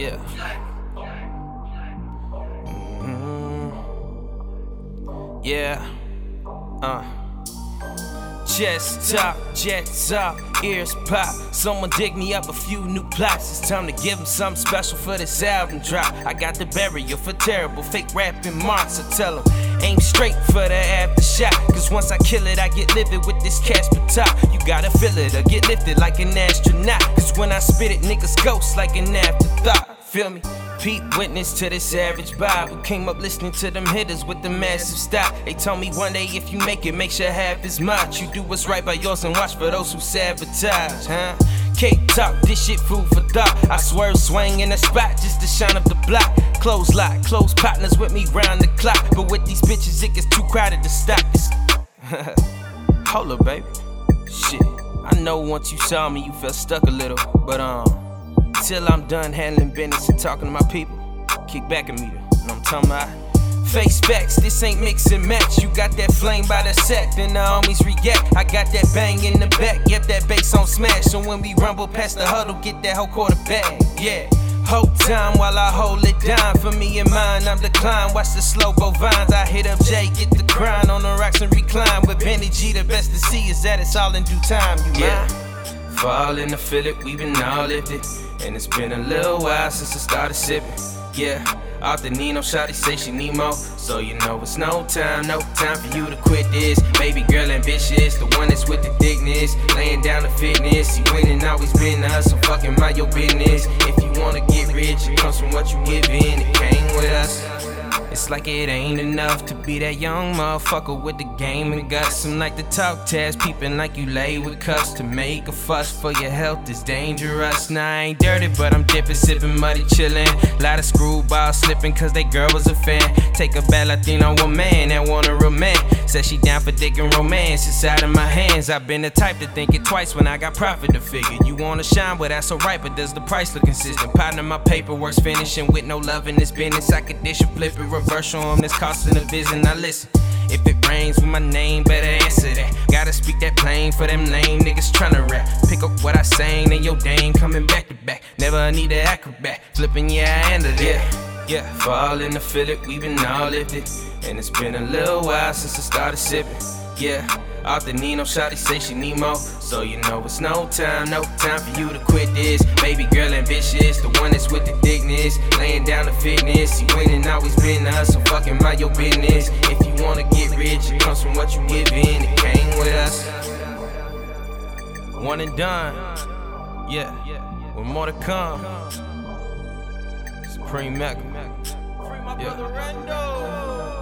Yeah. Mhm. Yeah. Uh. Chest top, jets up, ears pop. Someone dig me up a few new plots. It's time to give them something special for this album drop. I got the burial for terrible fake rapping marks. I tell them, aim straight for the aftershock. Once I kill it, I get livid with this Casper top. You gotta feel it or get lifted like an astronaut. Cause when I spit it, niggas ghost like an afterthought. Feel me? Pete witness to this savage vibe who came up listening to them hitters with the massive stop. They told me one day if you make it, make sure half is much. You do what's right by yours and watch for those who sabotage, huh? Cake top, this shit food for thought. I swerve, swing in the spot just to shine up the block. Close lock, close partners with me round the clock. But with these bitches, it gets too crowded to stop this. Hold up, baby. Shit, I know once you saw me, you felt stuck a little, but um. Till I'm done handling business and talking to my people. Kick back at me, you know what I'm talking about? Face facts, this ain't mix and match. You got that flame by the set, then the homies react. I got that bang in the back, yep, that bass on smash. So when we rumble past the huddle, get that whole quarter back. Yeah. Hold time while I hold it down. For me and mine, I'm decline. Watch the slow bovines. I hit up Jay, get the grind on the rocks and recline. With Benny G, the best to see is that it's all in due time. You yeah. Fall in the feel it, we been all lifted. And it's been a little while since I started sipping. Yeah, off the Nino shot, say she need more. So you know it's no time, no time for you to quit this. Baby girl ambitious, the one that's with the thickness. Laying down the fitness, you winning always been us. So fucking mind your business. If you wanna get rich, it comes from what you give in. It came with us. Like it ain't enough to be that young motherfucker with the game and guts. Some like the talk test, peeping like you lay with cuss. To make a fuss for your health is dangerous. Now I ain't dirty, but I'm dipping, sipping, muddy, chillin'. Lot of screwballs slipping cause they girl was a fan. Take a bad Latino woman that want a real man. Said she down for dick and romance inside of my hands. I've been the type to think it twice when I got profit to figure. You wanna shine, well that's alright, but does the price look consistent? Partner, my paperwork's finishing with no love in this business. I could dish and flip it, reverse 'em this costing a vision. Now listen. If it rains with my name, better answer that. Gotta speak that plain for them lame niggas tryna rap. Pick up what I sang, then your dame coming back to back. Never need an acrobat. Flipping, yeah, I ended it. Yeah, fall in the it, we been all lifted. And it's been a little while since I started sipping. Yeah, off the Nino shot, say she need more. So you know it's no time, no time for you to quit this. Baby girl ambitious, the one that's with the thickness. Laying down the fitness, you winning always been us. So fucking mind your business. If you wanna get rich, it comes from what you give in. It came with us. One and done. Yeah, with more to come. Supreme Mecca. Yeah.